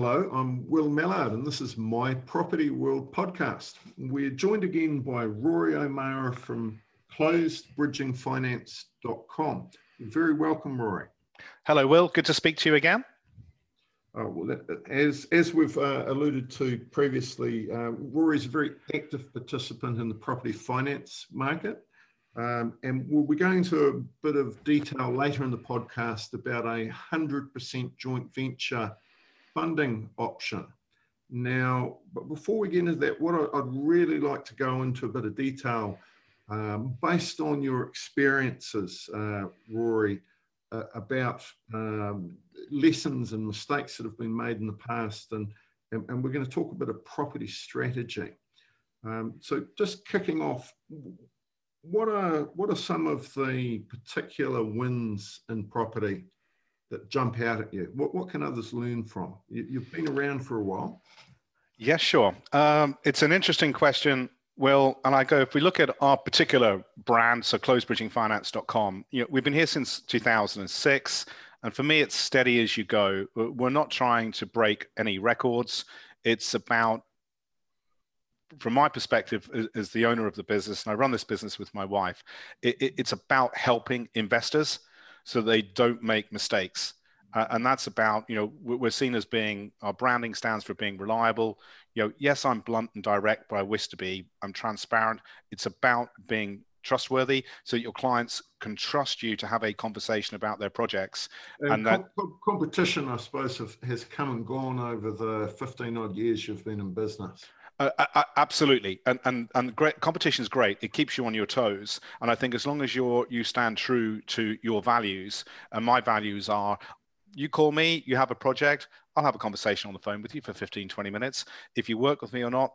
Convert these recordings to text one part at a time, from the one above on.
Hello, I'm Will Mellard, and this is my Property World podcast. We're joined again by Rory O'Mara from closedbridgingfinance.com. Very welcome, Rory. Hello, Will. Good to speak to you again. Uh, well, as, as we've uh, alluded to previously, uh, Rory is a very active participant in the property finance market. Um, and we'll be going into a bit of detail later in the podcast about a 100% joint venture funding option. Now, but before we get into that, what I'd really like to go into a bit of detail um, based on your experiences, uh, Rory, uh, about um, lessons and mistakes that have been made in the past. And, and, and we're going to talk a bit of property strategy. Um, so, just kicking off, what are what are some of the particular wins in property that jump out at you? What what can others learn from? You, have been around for a while. Yeah, sure. Um, it's an interesting question. Well, and I go, if we look at our particular brand, so closedbridgingfinance.com, you know, we've been here since 2006. And for me, it's steady as you go. We're not trying to break any records. It's about from my perspective as, the owner of the business, and I run this business with my wife, it, it, it's about helping investors so they don't make mistakes. Uh, and that's about, you know, we're seen as being, our branding stands for being reliable. You know, yes, I'm blunt and direct, but I wish to be, I'm transparent. It's about being trustworthy so your clients can trust you to have a conversation about their projects and, and that competition i suppose have, has come and gone over the 15 odd years you've been in business uh, uh, absolutely, and and and great competition is great. It keeps you on your toes, and I think as long as you're you stand true to your values, and my values are, you call me, you have a project, I'll have a conversation on the phone with you for 15, 20 minutes. If you work with me or not,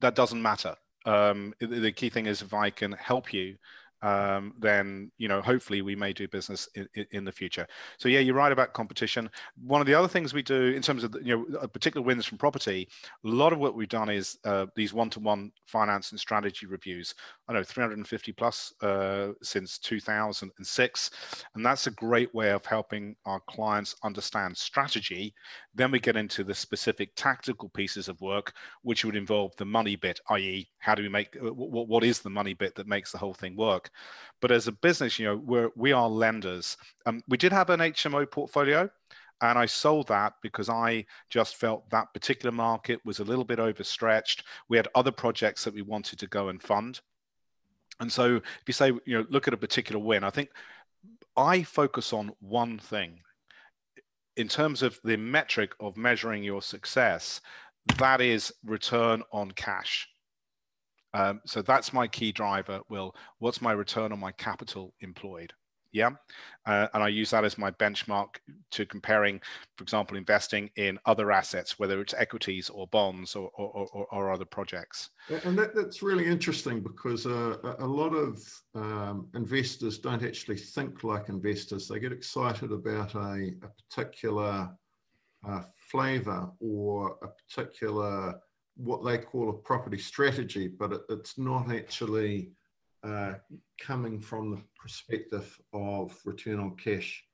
that doesn't matter. Um, the key thing is if I can help you um, then you know hopefully we may do business in, in, the future. So yeah, you're right about competition. One of the other things we do in terms of you know particular wins from property, a lot of what we've done is uh, these one-to-one finance and strategy reviews. I know 350 plus uh, since 2006, and that's a great way of helping our clients understand strategy. Then we get into the specific tactical pieces of work, which would involve the money bit, i.e., how do we make what, what is the money bit that makes the whole thing work but as a business, you know, we're we are lenders. Um, we did have an HMO portfolio, and I sold that because I just felt that particular market was a little bit overstretched. We had other projects that we wanted to go and fund. And so if you say, you know, look at a particular win, I think I focus on one thing. In terms of the metric of measuring your success, that is return on cash. Um, so that's my key driver. Will what's my return on my capital employed? Yeah, uh, and I use that as my benchmark to comparing, for example, investing in other assets, whether it's equities or bonds or or, or, or other projects. And that, that's really interesting because uh, a lot of um, investors don't actually think like investors. They get excited about a, a particular uh, flavor or a particular what they call a property strategy, but it, it's not actually uh, coming from the perspective of return on cash.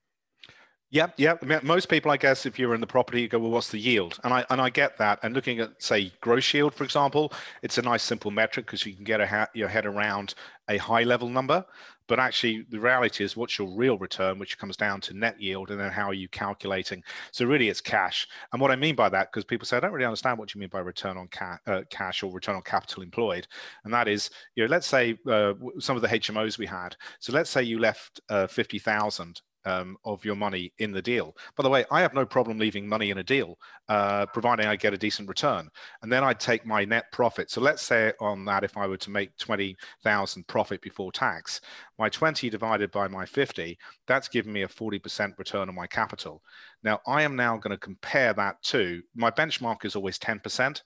Yep, yep. Most people, I guess, if you're in the property, you go, well, what's the yield? And I and I get that. And looking at, say, gross yield, for example, it's a nice simple metric because you can get ha- your head around a high level number. But actually, the reality is, what's your real return, which comes down to net yield, and then how are you calculating? So really, it's cash. And what I mean by that, because people say, I don't really understand what you mean by return on ca- uh, cash or return on capital employed, and that is, you know, let's say uh, some of the HMOs we had. So let's say you left uh, fifty thousand um, of your money in the deal. By the way, I have no problem leaving money in a deal, uh, providing I get a decent return. And then I'd take my net profit. So let's say on that, if I were to make 20,000 profit before tax, my 20 divided by my 50, that's giving me a 40% return on my capital. Now I am now going to compare that to my benchmark is always 10%.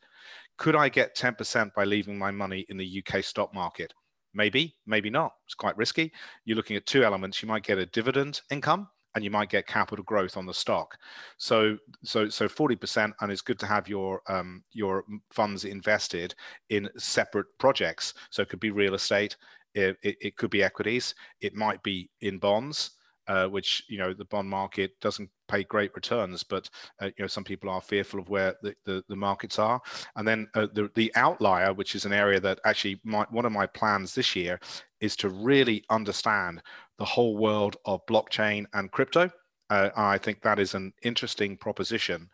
Could I get 10% by leaving my money in the UK stock market? Maybe, maybe not. It's quite risky. You're looking at two elements. You might get a dividend income and you might get capital growth on the stock. So, so, so 40%, and it's good to have your um, your funds invested in separate projects. So it could be real estate, it, it, it could be equities, it might be in bonds, uh, which you know the bond market doesn't pay great returns, but uh, you know some people are fearful of where the, the, the markets are. And then uh, the the outlier, which is an area that actually my, one of my plans this year is to really understand the whole world of blockchain and crypto. Uh, I think that is an interesting proposition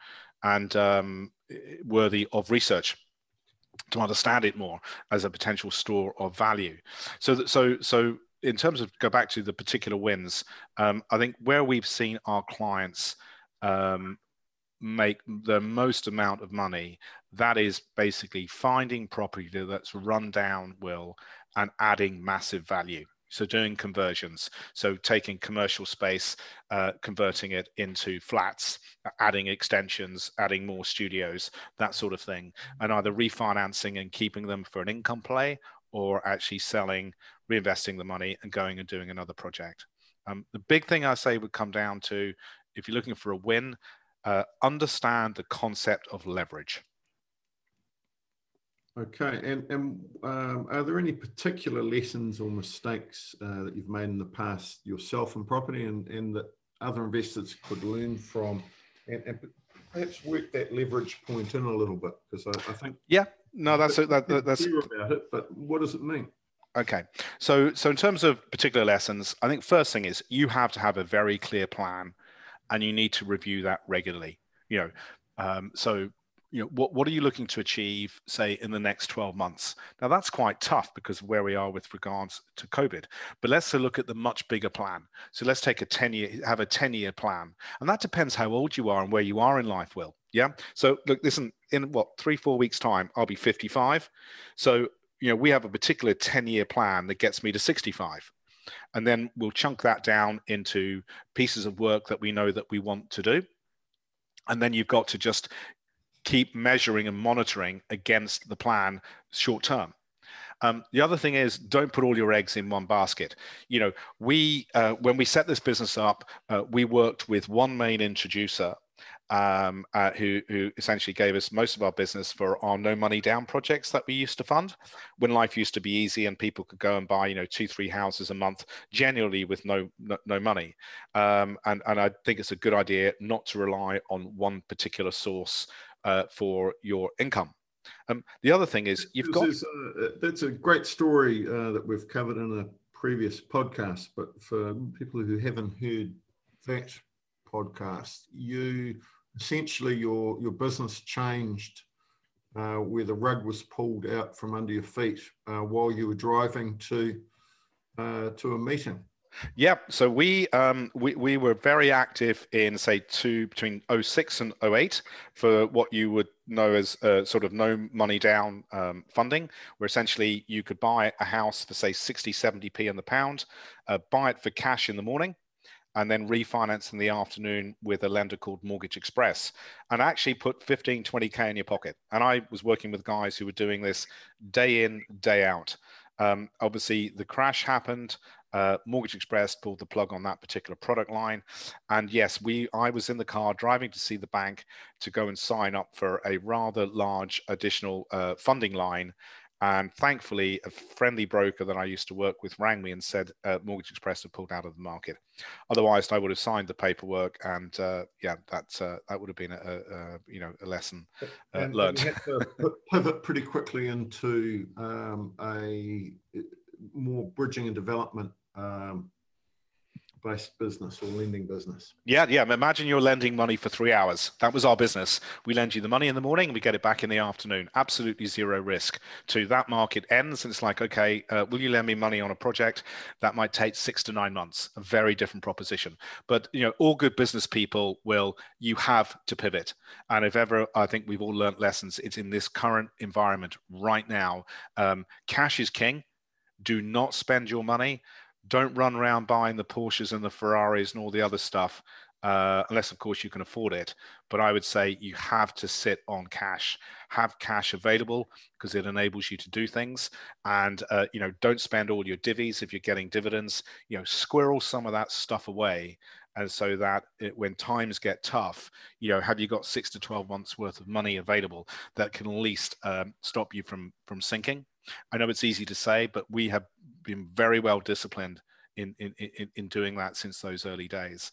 and um, worthy of research to understand it more as a potential store of value. So, so, so in terms of go back to the particular wins, um, I think where we've seen our clients um, make the most amount of money, that is basically finding property that's run down, will, and adding massive value. So doing conversions, so taking commercial space, uh, converting it into flats, adding extensions, adding more studios, that sort of thing, and either refinancing and keeping them for an income play, or actually selling, reinvesting the money, and going and doing another project. Um, the big thing I say would come down to, if you're looking for a win, uh, understand the concept of leverage. Okay, and, and um, are there any particular lessons or mistakes uh, that you've made in the past yourself in property and, and that other investors could learn from and, and perhaps work that leverage point in a little bit? Because I, I, think. Yeah, no, that's a, that, that's. about it, but what does it mean? Okay, so so in terms of particular lessons, I think first thing is you have to have a very clear plan, and you need to review that regularly. You know, um, so you know what, what are you looking to achieve say in the next 12 months? Now that's quite tough because where we are with regards to covid but let's look at the much bigger plan. So let's take a 10 year have a 10 year plan and that depends how old you are and where you are in life will. Yeah? So look listen in what three four weeks time i'll be 55 so you know we have a particular 10 year plan that gets me to 65 and then we'll chunk that down into pieces of work that we know that we want to do and then you've got to just keep measuring and monitoring against the plan short term. Um, the other thing is don't put all your eggs in one basket. You know, we uh, when we set this business up, uh, we worked with one main introducer um, uh, who, who essentially gave us most of our business for our no money down projects that we used to fund when life used to be easy and people could go and buy you know two three houses a month generally with no no, no money um, and and I think it's a good idea not to rely on one particular source uh, for your income. Um, the other thing is you've got. Is, uh, that's a great story uh, that we've covered in a previous podcast, but for people who haven't heard that podcast, you essentially your your business changed uh, where the rug was pulled out from under your feet uh, while you were driving to uh, to a meeting. Yep. So we um, we we were very active in say two between 06 and 08 for what you would know as uh, sort of no money down um, funding, where essentially you could buy a house for say 60, 70p in the pound, uh, buy it for cash in the morning, and then refinance in the afternoon with a lender called Mortgage Express and actually put 15, 20K in your pocket. And I was working with guys who were doing this day in, day out. Um, obviously, the crash happened. Uh, Mortgage Express pulled the plug on that particular product line, and yes, we I was in the car driving to see the bank to go and sign up for a rather large additional uh, funding line. And thankfully, a friendly broker that I used to work with rang me and said uh, Mortgage Express had pulled out of the market. Otherwise, I would have signed the paperwork, and uh, yeah, that uh, that would have been a, a, you know a lesson uh, learned. pivot pretty quickly into um, a more bridging and development um, based business or lending business. Yeah, yeah. Imagine you're lending money for three hours. That was our business. We lend you the money in the morning we get it back in the afternoon. Absolutely zero risk. To that market ends, and it's like, okay, uh, will you lend me money on a project that might take six to nine months? A very different proposition. But you know, all good business people will. You have to pivot. And if ever, I think we've all learned lessons. It's in this current environment right now. Um, cash is king. Do not spend your money don't run around buying the Porsches and the Ferraris and all the other stuff, uh, unless, of course, you can afford it. But I would say you have to sit on cash, have cash available because it enables you to do things. And, uh, you know, don't spend all your divvies if you're getting dividends, you know, squirrel some of that stuff away. And so that it, when times get tough, you know, have you got six to 12 months worth of money available that can at least um, stop you from, from sinking? I know it's easy to say, but we have been very well disciplined in, in, in, in doing that since those early days.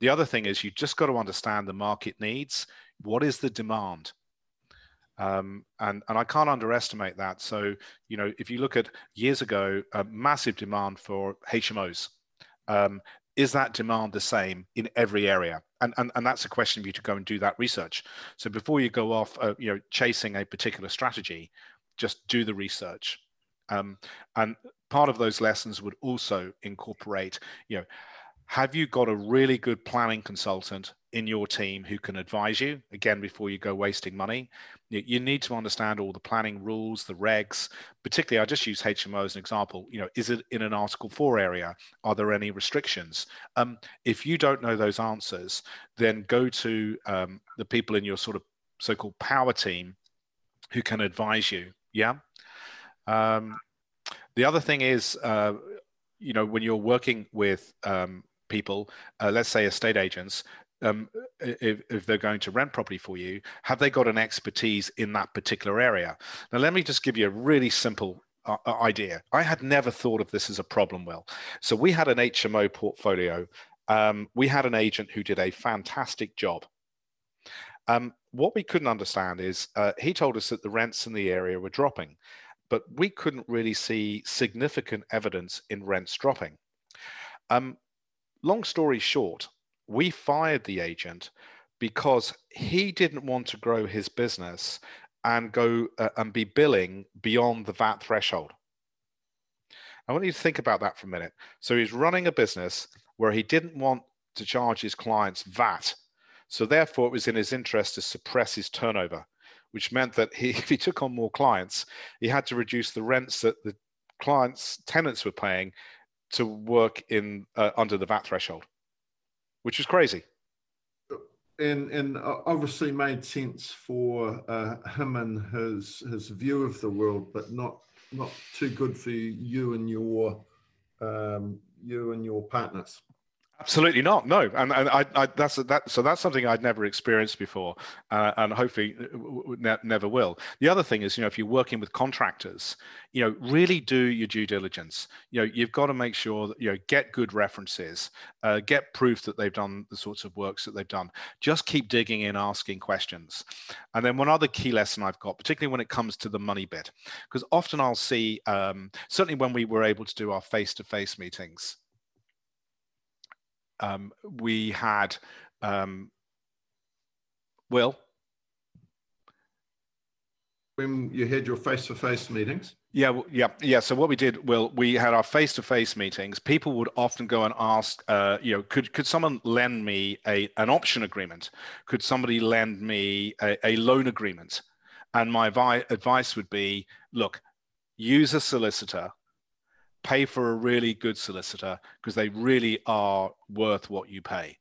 The other thing is you just got to understand the market needs. What is the demand? Um, and and I can't underestimate that. So you know, if you look at years ago, a massive demand for HMOs. Um, is that demand the same in every area? And, and, and that's a question for you to go and do that research. So before you go off, uh, you know, chasing a particular strategy, just do the research. Um, and part of those lessons would also incorporate, you know, have you got a really good planning consultant in your team who can advise you again before you go wasting money? You need to understand all the planning rules the regs particularly i just use hmo as an example you know is it in an article 4 area? Are there any restrictions? Um, if you don't know those answers then go to um, the people in your sort of so-called power team who can advise you yeah? Um, the other thing is uh, you know when you're working with um, people, uh, let's say estate agents, um, if, if, they're going to rent property for you, have they got an expertise in that particular area? Now, let me just give you a really simple uh, uh idea. I had never thought of this as a problem, Will. So we had an HMO portfolio. Um, we had an agent who did a fantastic job. Um, what we couldn't understand is uh, he told us that the rents in the area were dropping, but we couldn't really see significant evidence in rents dropping. Um, long story short, we fired the agent because he didn't want to grow his business and go uh, and be billing beyond the VAT threshold. I want you to think about that for a minute. So he's running a business where he didn't want to charge his clients VAT. So therefore, it was in his interest to suppress his turnover, which meant that he, if he took on more clients, he had to reduce the rents that the clients, tenants were paying to work in uh, under the VAT threshold, which is crazy. And and obviously made sense for uh, him and his his view of the world, but not not too good for you and your um, you and your partners. Absolutely not. No, and, and I, I, that's that. So that's something I'd never experienced before, uh, and hopefully uh, ne- never will. The other thing is, you know, if you're working with contractors, you know, really do your due diligence. You know, you've got to make sure that you know get good references, uh, get proof that they've done the sorts of works that they've done. Just keep digging in, asking questions. And then one other key lesson I've got, particularly when it comes to the money bit, because often I'll see, um, certainly when we were able to do our face-to-face meetings um, we had um, Will. When you had your face-to-face meetings. Yeah, yeah, yeah. So what we did, well, we had our face-to-face meetings. People would often go and ask, uh, you know, could could someone lend me a an option agreement? Could somebody lend me a, a loan agreement? And my vi- advice would be, look, use a solicitor pay for a really good solicitor because they really are worth what you pay.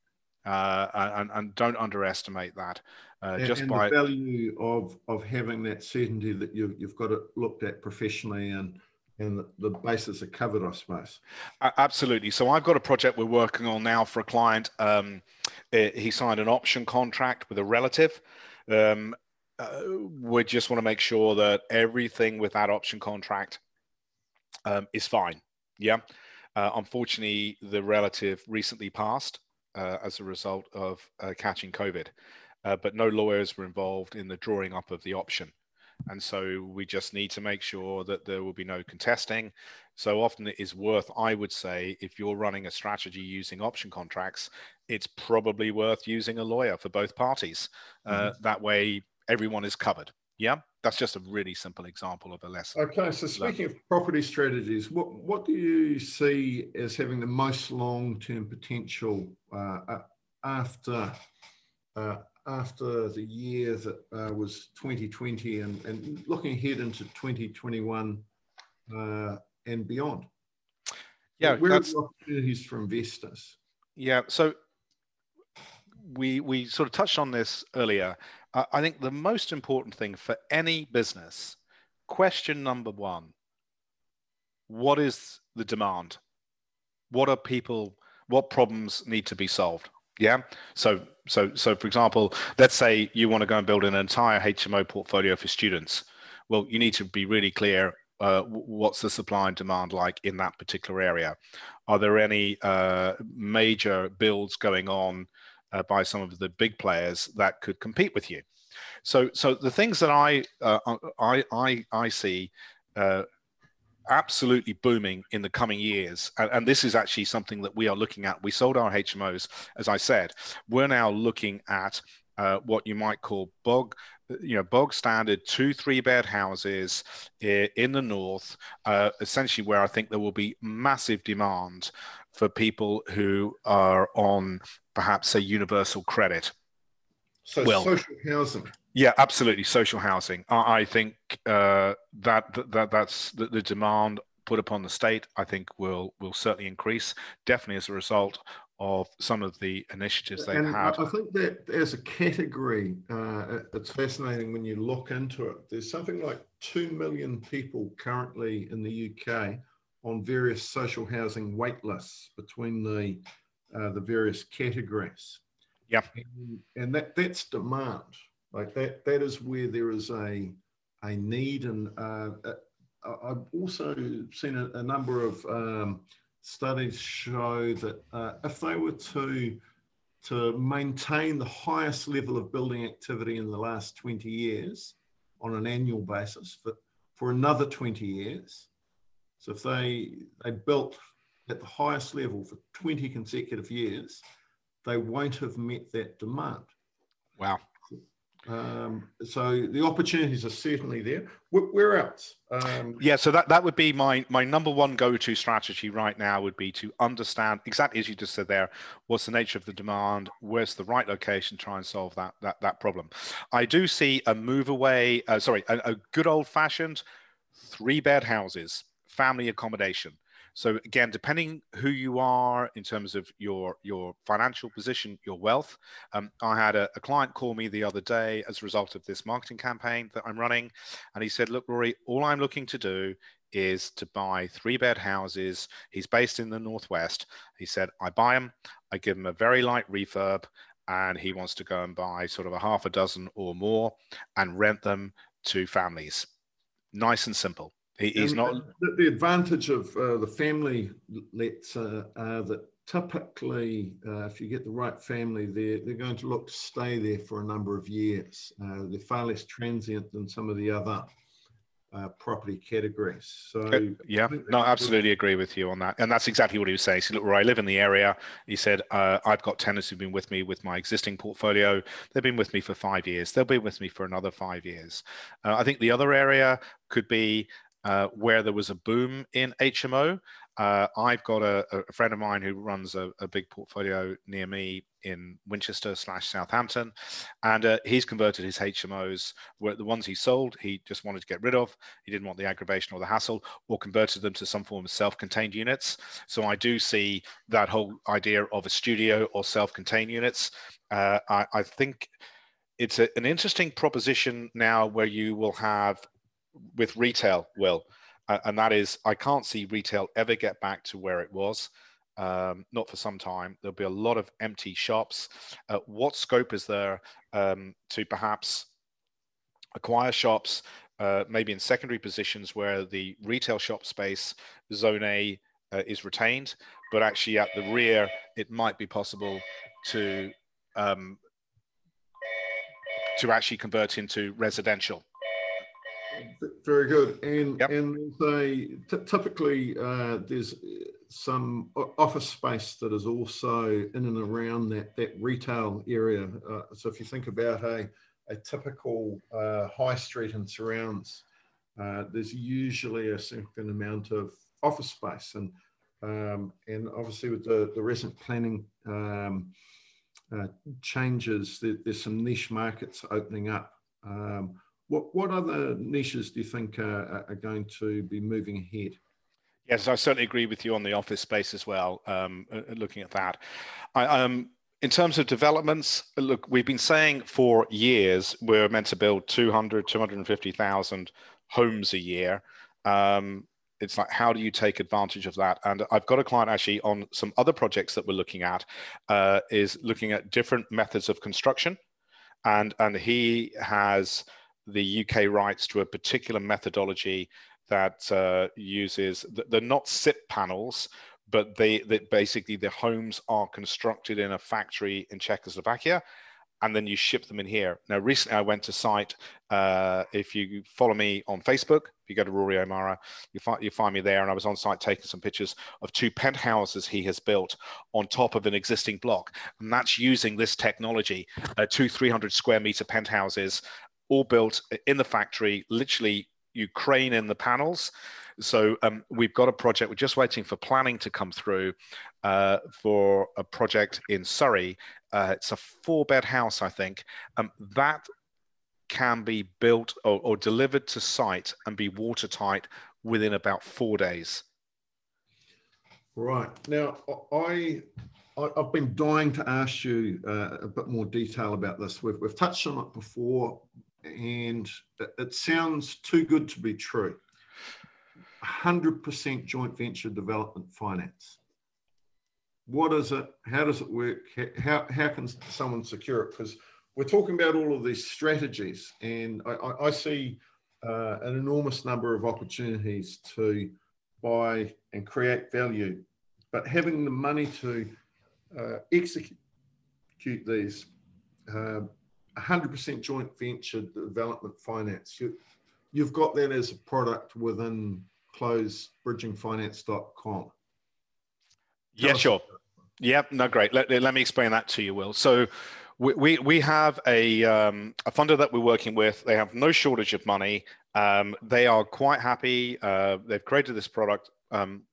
Uh, and, and don't underestimate that. Uh, and, just and by the value of of having that certainty that you've you've got it looked at professionally and and the, the bases are covered, I suppose. Absolutely. So I've got a project we're working on now for a client. Um, it, he signed an option contract with a relative. Um, uh, we just want to make sure that everything with that option contract um, is fine. Yeah. Uh, unfortunately, the relative recently passed uh, as a result of uh, catching COVID, uh, but no lawyers were involved in the drawing up of the option. And so we just need to make sure that there will be no contesting. So often it is worth, I would say, if you're running a strategy using option contracts, it's probably worth using a lawyer for both parties. Uh, mm-hmm. That way, everyone is covered. Yeah that's just a really simple example of a lesson. Okay, so speaking of property strategies, what what do you see as having the most long term potential uh, after uh, after the year that uh, was 2020 and, and looking ahead into 2021 uh, and beyond? Yeah, where that's, are opportunities for investors? Yeah, so we we sort of touched on this earlier. I think the most important thing for any business, question number one, what is the demand? What are people, what problems need to be solved? Yeah. So, so, so for example, let's say you want to go and build an entire HMO portfolio for students. Well, you need to be really clear uh, what's the supply and demand like in that particular area? Are there any uh, major builds going on uh, by some of the big players that could compete with you? So, so the things that I uh, I, I I see uh, absolutely booming in the coming years. And, and, this is actually something that we are looking at. We sold our HMOs, as I said. We're now looking at uh, what you might call bog, you know, bog standard two, three bed houses in the north, uh, essentially where I think there will be massive demand for people who are on perhaps a universal credit. So well, social housing. Yeah, absolutely. Social housing. I, I think uh, that, that that's the, the, demand put upon the state. I think will will certainly increase. Definitely as a result of some of the initiatives they've and had. I think that as a category, uh, it's fascinating when you look into it. There's something like two million people currently in the UK on various social housing wait lists between the uh, the various categories. Yeah, and, and that that's demand. Like that, that is where there is a a need, and uh, uh, I've also seen a, a number of um, studies show that uh, if they were to to maintain the highest level of building activity in the last 20 years on an annual basis for, for another 20 years. So if they they built at the highest level for 20 consecutive years, they won't have met that demand. Wow. Um, so the opportunities are certainly there. Where, where else? Um, yeah, so that, that would be my my number one go-to strategy right now would be to understand exactly as you just said there, what's the nature of the demand, where's the right location, try and solve that that that problem. I do see a move away, uh, sorry, a, a good old-fashioned three-bed houses, family accommodation. So again, depending who you are in terms of your your financial position, your wealth. Um, I had a, a, client call me the other day as a result of this marketing campaign that I'm running, and he said, "Look, Rory, all I'm looking to do is to buy three bed houses. He's based in the northwest. He said, I buy them, I give him a very light refurb, and he wants to go and buy sort of a half a dozen or more and rent them to families. Nice and simple. He, he's and not. The, the, advantage of uh, the family lets uh, uh, that typically, uh, if you get the right family, they're, they're going to look to stay there for a number of years. Uh, they're far less transient than some of the other uh, property categories. So yeah, no, absolutely agree with you on that, and that's exactly what he was saying. He said, "Look, where I live in the area," he said, uh, "I've got tenants who've been with me with my existing portfolio. They've been with me for five years. They'll be with me for another five years." Uh, I think the other area could be uh, where there was a boom in HMO. Uh, I've got a, a, friend of mine who runs a, a, big portfolio near me in Winchester slash Southampton, and uh, he's converted his HMOs. Where the ones he sold, he just wanted to get rid of. He didn't want the aggravation or the hassle, or converted them to some form of self-contained units. So I do see that whole idea of a studio or self-contained units. Uh, I, I think it's a, an interesting proposition now where you will have with retail, Will, and that is I can't see retail ever get back to where it was. Um, not for some time. There'll be a lot of empty shops. Uh, what scope is there um, to perhaps acquire shops, uh, maybe in secondary positions where the retail shop space, zone A, uh, is retained, but actually at the rear, it might be possible to um, to actually convert into residential very good. And yep. and they typically uh, there's some office space that is also in and around that that retail area. Uh, so if you think about a a typical uh, high street and surrounds, uh, there's usually a significant amount of office space, and um, and obviously with the the recent planning. Um, uh, changes, there, there's some niche markets opening up. Um, what, what other niches do you think are, are going to be moving ahead? Yes, I certainly agree with you on the office space as well. Um, uh, looking at that, I, um, in terms of developments, look, we've been saying for years we're meant to build 200, 250,000 homes a year. Um, it's like, how do you take advantage of that? And I've got a client actually on some other projects that we're looking at, uh, is looking at different methods of construction, and and he has the UK rights to a particular methodology that uh, uses they're not SIP panels, but they that basically the homes are constructed in a factory in Czechoslovakia and then you ship them in here. Now, recently I went to site. Uh, if you follow me on Facebook, if you go to Rory O'Mara, you find you find me there. And I was on site taking some pictures of two penthouses he has built on top of an existing block, and that's using this technology. Uh, two 300 square meter penthouses, all built in the factory. Literally, you crane in the panels. So um, we've got a project. We're just waiting for planning to come through uh, for a project in Surrey. Uh, it's a four-bed house, I think. Um, that can be built or, or delivered to site and be watertight within about four days. Right now, I I've been dying to ask you uh, a bit more detail about this. We've, we've touched on it before, and it, sounds too good to be true. 100% joint venture development finance. What is it? How does it work? How, how can someone secure it? Because we're talking about all of these strategies, and I, I, I see uh, an enormous number of opportunities to buy and create value, but having the money to uh, execute these, uh, 100% joint venture development finance, you, you've got that as a product within closedbridgingfinance.com. Yeah, sure. Yep, no, great. Let, let me explain that to you, Will. So we, we, we have a, um, a funder that we're working with. They have no shortage of money. Um, they are quite happy. Uh, they've created this product, um,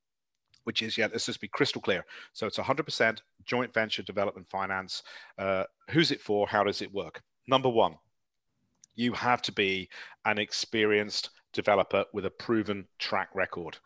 which is, yeah, let's just be crystal clear. So it's 100% joint venture development finance. Uh, who's it for? How does it work? Number one, you have to be an experienced developer with a proven track record.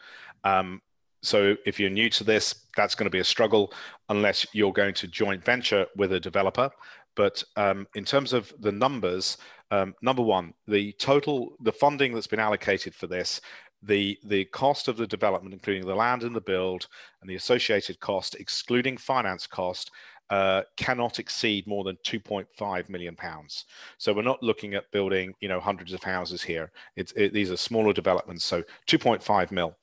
Um, so if you're new to this, that's going to be a struggle unless you're going to joint venture with a developer. But um, in terms of the numbers, um, number one, the total, the funding that's been allocated for this, the the cost of the development, including the land and the build, and the associated cost, excluding finance cost, uh, cannot exceed more than 2.5 million pounds. So we're not looking at building, you know, hundreds of houses here. It's it, these are smaller developments. So 2.5 mil.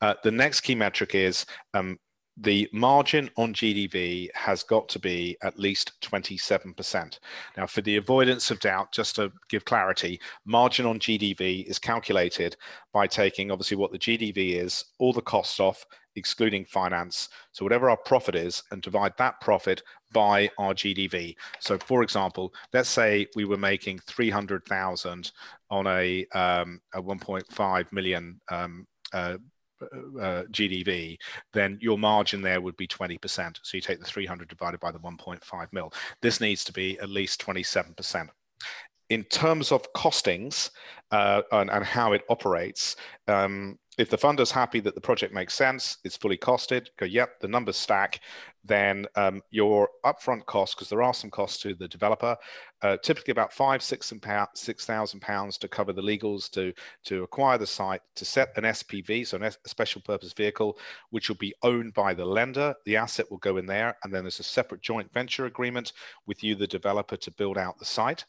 Uh, the next key metric is um, the margin on GDV has got to be at least 27%. Now, for the avoidance of doubt, just to give clarity, margin on GDV is calculated by taking obviously what the GDV is, all the costs off, excluding finance. So whatever our profit is, and divide that profit by our GDV. So for example, let's say we were making 300,000 on a, um, a 1.5 million um, uh, uh, GDV, then your margin there would be 20%. So you take the 300 divided by the 1.5 mil. This needs to be at least 27%. In terms of costings uh, and, and, how it operates, um, if the funder's happy that the project makes sense, it's fully costed, go, yep, the numbers stack, then um, your upfront costs, because there are some costs to the developer, uh, typically about five, six and six thousand pounds to cover the legals to to acquire the site, to set an SPV, so a special purpose vehicle, which will be owned by the lender. The asset will go in there, and then there's a separate joint venture agreement with you, the developer, to build out the site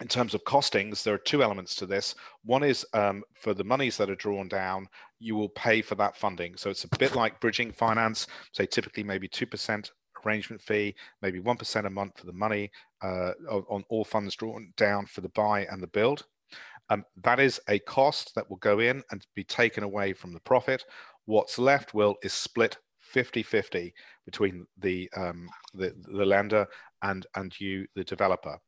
in terms of costings, there are two elements to this. One is um, for the monies that are drawn down, you will pay for that funding. So it's a bit like bridging finance, say typically maybe 2% arrangement fee, maybe 1% a month for the money uh, on all funds drawn down for the buy and the build. Um, that is a cost that will go in and be taken away from the profit. What's left will is split 50-50 between the, um, the, the lender and, and you, the developer.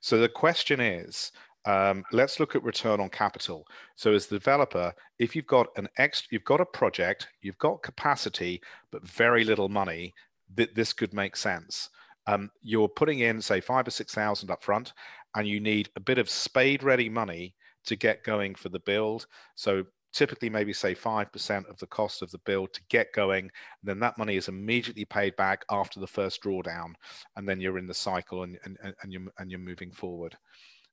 So the question is, um, let's look at return on capital. So as the developer, if you've got an ex, you've got a project, you've got capacity, but very little money, th- this could make sense. Um, you're putting in say five or six thousand up front, and you need a bit of spade-ready money to get going for the build. So typically maybe say 5% of the cost of the build to get going. And then that money is immediately paid back after the first drawdown. And then you're in the cycle and, and, and, you're, and you're moving forward.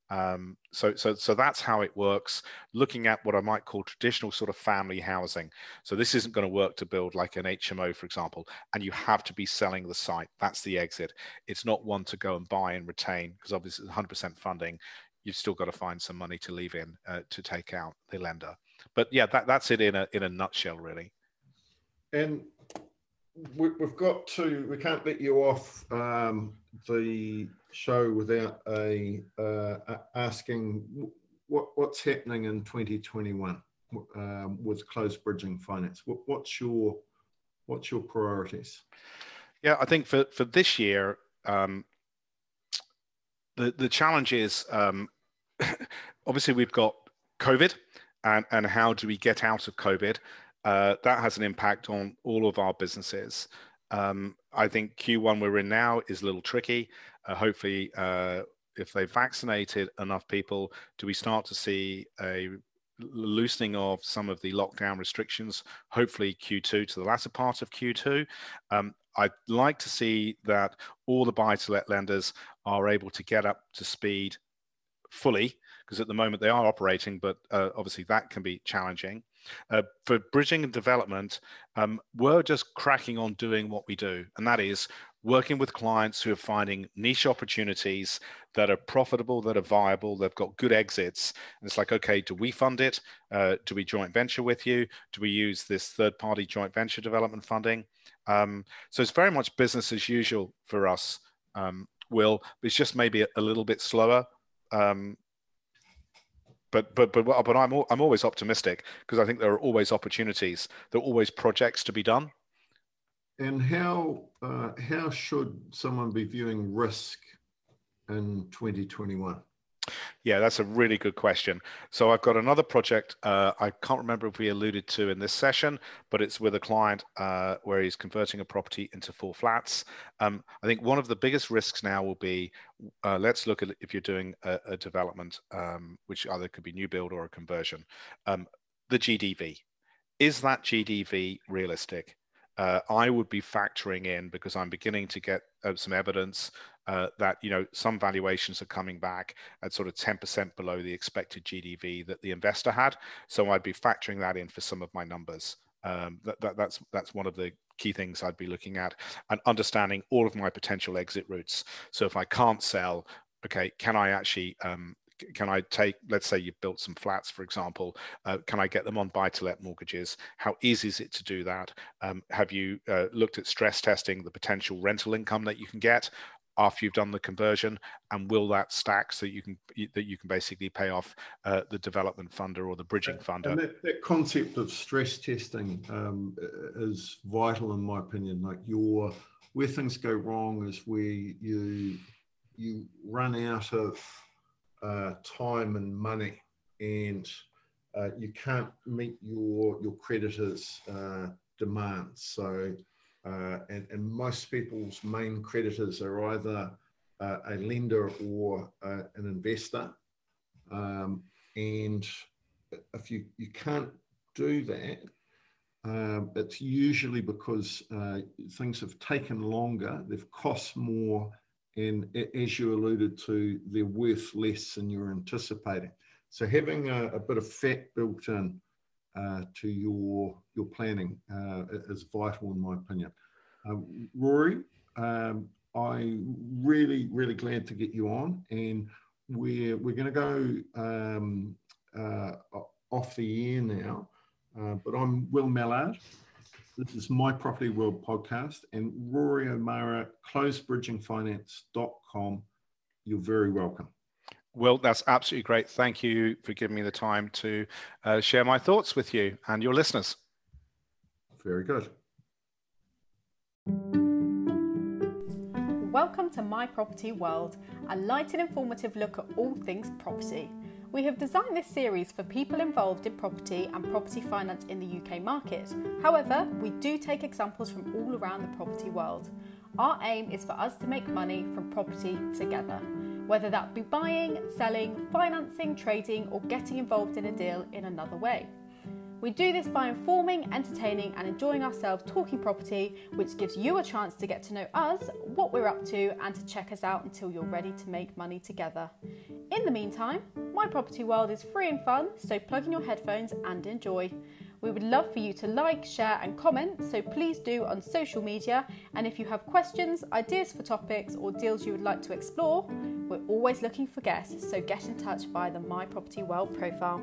Um, so, so, so that's how it works. Looking at what I might call traditional sort of family housing. So this isn't going to work to build like an HMO, for example, and you have to be selling the site. That's the exit. It's not one to go and buy and retain because obviously 100% funding you've still got to find some money to leave in uh, to take out the lender. But yeah, that, that's it in a in a nutshell, really. And we, have got to. We can't let you off um, the show without a uh, asking what what's happening in 2021 um, with closed bridging finance. What, what's your what's your priorities? Yeah, I think for for this year, um, the the challenge is um, obviously we've got COVID, and and how do we get out of COVID? Uh, that has an impact on all of our businesses. Um, I think Q1 we're in now is a little tricky. Uh, hopefully, uh, if they've vaccinated enough people, do we start to see a loosening of some of the lockdown restrictions? Hopefully, Q2 to the latter part of Q2. Um, I'd like to see that all the buy to let lenders are able to get up to speed fully, because at the moment they are operating, but uh, obviously that can be challenging. Uh, for bridging and development, um, we're just cracking on doing what we do, and that is working with clients who are finding niche opportunities that are profitable, that are viable, they've got good exits. And it's like, okay, do we fund it? Uh, do we joint venture with you? Do we use this third party joint venture development funding? Um, so it's very much business as usual for us, um, Will. It's just maybe a, little bit slower. Um, but but but but I'm I'm always optimistic because I think there are always opportunities. There are always projects to be done. And how uh, how should someone be viewing risk in 2021? Yeah, that's a really good question. So I've got another project. Uh, I can't remember if we alluded to in this session, but it's with a client uh, where he's converting a property into four flats. Um, I think one of the biggest risks now will be uh, let's look at if you're doing a, a development, um, which either could be new build or a conversion. Um, the GDV is that GDV realistic? Uh, I would be factoring in because I'm beginning to get uh, some evidence uh, that you know some valuations are coming back at sort of 10% below the expected GDV that the investor had. So I'd be factoring that in for some of my numbers. Um, that, that, that's that's one of the key things I'd be looking at and understanding all of my potential exit routes. So if I can't sell, okay, can I actually um, can I take, let's say you've built some flats, for example, uh, can I get them on buy to let mortgages? How easy is it to do that? Um, have you uh, looked at stress testing the potential rental income that you can get? After you've done the conversion and will that stack so you can that you can basically pay off uh, the development funder or the bridging funder and that, that concept of stress testing um, is vital in my opinion like your where things go wrong is where you you run out of uh, time and money, and uh, you can't meet your your creditors' uh, demands. So, uh, and, and most people's main creditors are either uh, a lender or uh, an investor. Um, and if you you can't do that, um, it's usually because things have taken longer, they've cost more, and as you alluded to, they're worth less than you're anticipating. So having a, a bit of fat built in uh, to your your planning uh, is vital, in my opinion. Uh, Rory, um, I'm really really glad to get you on, and we're we're going to go um, uh, off the air now. Uh, but I'm Will Mallard. This is My Property World podcast and Rory O'Mara, closedbridgingfinance.com. You're very welcome. Well, that's absolutely great. Thank you for giving me the time to uh, share my thoughts with you and your listeners. Very good. Welcome to My Property World, a light and informative look at all things property. We have designed this series for people involved in property and property finance in the UK market. However, we do take examples from all around the property world. Our aim is for us to make money from property together, whether that be buying, selling, financing, trading, or getting involved in a deal in another way. We do this by informing, entertaining, and enjoying ourselves talking property, which gives you a chance to get to know us, what we're up to, and to check us out until you're ready to make money together. In the meantime, My Property World is free and fun, so plug in your headphones and enjoy. We would love for you to like, share, and comment, so please do on social media. And if you have questions, ideas for topics, or deals you would like to explore, we're always looking for guests, so get in touch via the My Property World profile.